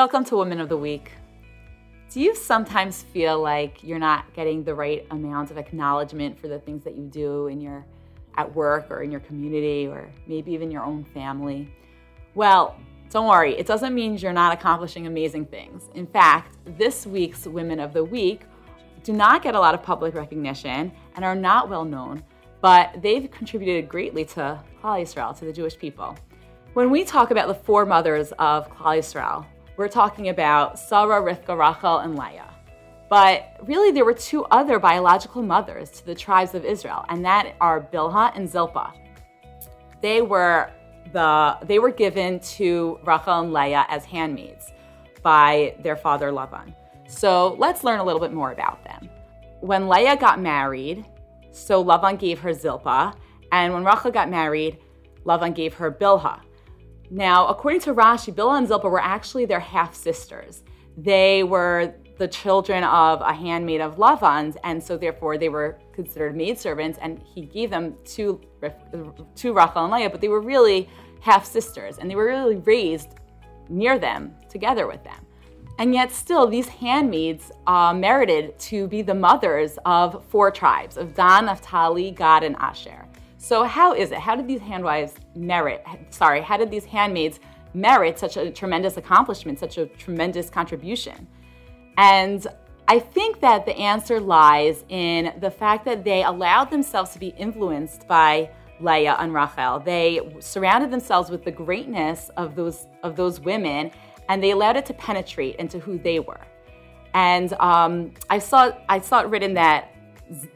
Welcome to Women of the Week. Do you sometimes feel like you're not getting the right amount of acknowledgement for the things that you do in your at work or in your community or maybe even your own family? Well, don't worry, it doesn't mean you're not accomplishing amazing things. In fact, this week's Women of the Week do not get a lot of public recognition and are not well known, but they've contributed greatly to Klal Yisrael, to the Jewish people. When we talk about the four mothers of Klal Yisrael, we're talking about Sarah, Rivka, Rachel, and Leah. But really, there were two other biological mothers to the tribes of Israel, and that are Bilhah and Zilpah. They were the they were given to Rachel and Leah as handmaids by their father Lavan. So let's learn a little bit more about them. When Leah got married, so Lavan gave her Zilpah, and when Rachel got married, Lavan gave her Bilhah. Now, according to Rashi, Bilhah and Zilpah were actually their half sisters. They were the children of a handmaid of Lavan's, and so therefore they were considered maidservants, and he gave them to, to Rachel and Leah, but they were really half sisters, and they were really raised near them, together with them. And yet, still, these handmaids uh, merited to be the mothers of four tribes of Dan, Naphtali, Gad, and Asher. So, how is it? How did these handwives merit? Sorry, how did these handmaids merit such a tremendous accomplishment, such a tremendous contribution? And I think that the answer lies in the fact that they allowed themselves to be influenced by Leah and Rachel. They surrounded themselves with the greatness of those of those women, and they allowed it to penetrate into who they were. And um, I saw I saw it written that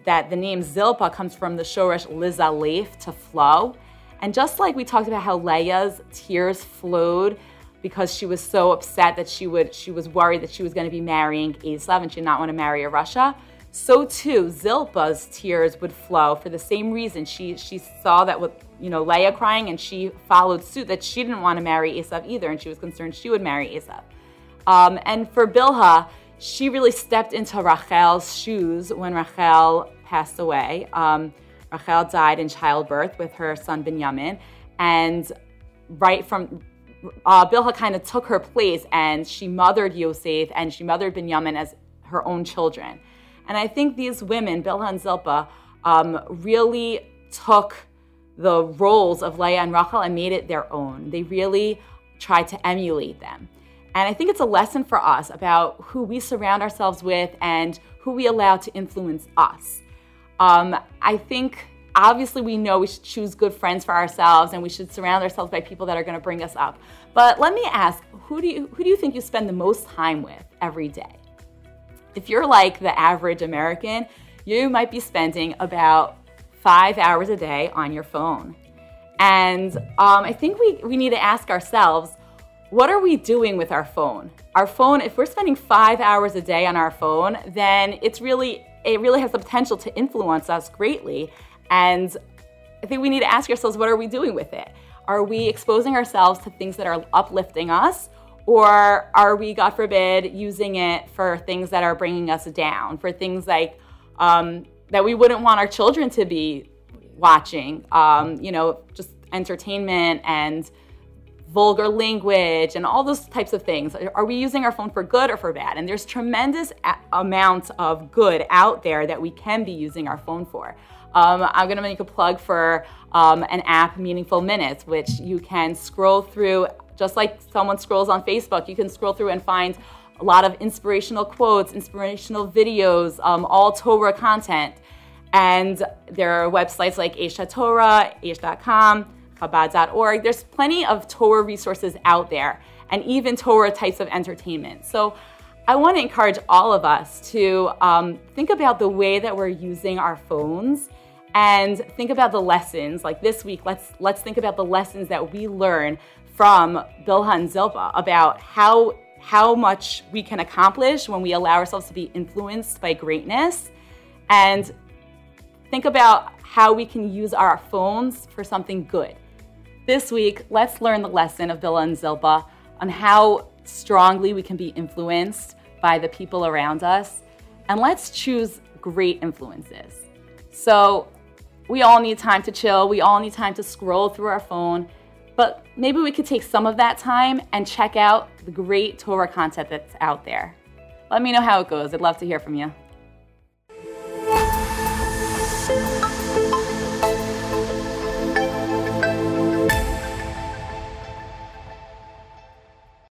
that the name Zilpa comes from the shoresh lizalef to flow, and just like we talked about how Leah's tears flowed because she was so upset that she would she was worried that she was going to be marrying Esav and she did not want to marry a rasha so too Zilpa's tears would flow for the same reason. She she saw that with you know Leah crying and she followed suit that she didn't want to marry Esav either and she was concerned she would marry Esav. Um, and for Bilhah, she really stepped into Rachel's shoes when Rachel passed away. Um, Rachel died in childbirth with her son Binyamin, and right from uh, Bilhah kind of took her place and she mothered Yosef and she mothered Binyamin as her own children. And I think these women, Bilhah and Zilpah, um, really took the roles of Leah and Rachel and made it their own. They really tried to emulate them. And I think it's a lesson for us about who we surround ourselves with and who we allow to influence us. Um, I think obviously we know we should choose good friends for ourselves and we should surround ourselves by people that are going to bring us up. But let me ask, who do you who do you think you spend the most time with every day? If you're like the average American, you might be spending about five hours a day on your phone. And um, I think we, we need to ask ourselves, what are we doing with our phone? Our phone, if we're spending five hours a day on our phone, then it's really, it really has the potential to influence us greatly. And I think we need to ask ourselves, what are we doing with it? Are we exposing ourselves to things that are uplifting us? Or are we, God forbid, using it for things that are bringing us down, for things like um, that we wouldn't want our children to be watching, um, you know, just entertainment and vulgar language and all those types of things. Are we using our phone for good or for bad? And there's tremendous amounts of good out there that we can be using our phone for. Um, I'm going to make a plug for um, an app, Meaningful Minutes, which you can scroll through just like someone scrolls on Facebook, you can scroll through and find a lot of inspirational quotes, inspirational videos, um, all Torah content. And there are websites like Aish Torah, Aish.com, Chabad.org. There's plenty of Torah resources out there and even Torah types of entertainment. So I want to encourage all of us to um, think about the way that we're using our phones and think about the lessons. Like this week, let's let's think about the lessons that we learn from Bilhah and Zilpah about how how much we can accomplish when we allow ourselves to be influenced by greatness and think about how we can use our phones for something good. This week, let's learn the lesson of Bilhah and Zilpa on how strongly we can be influenced by the people around us, and let's choose great influences. So, we all need time to chill, we all need time to scroll through our phone But maybe we could take some of that time and check out the great Torah content that's out there. Let me know how it goes. I'd love to hear from you.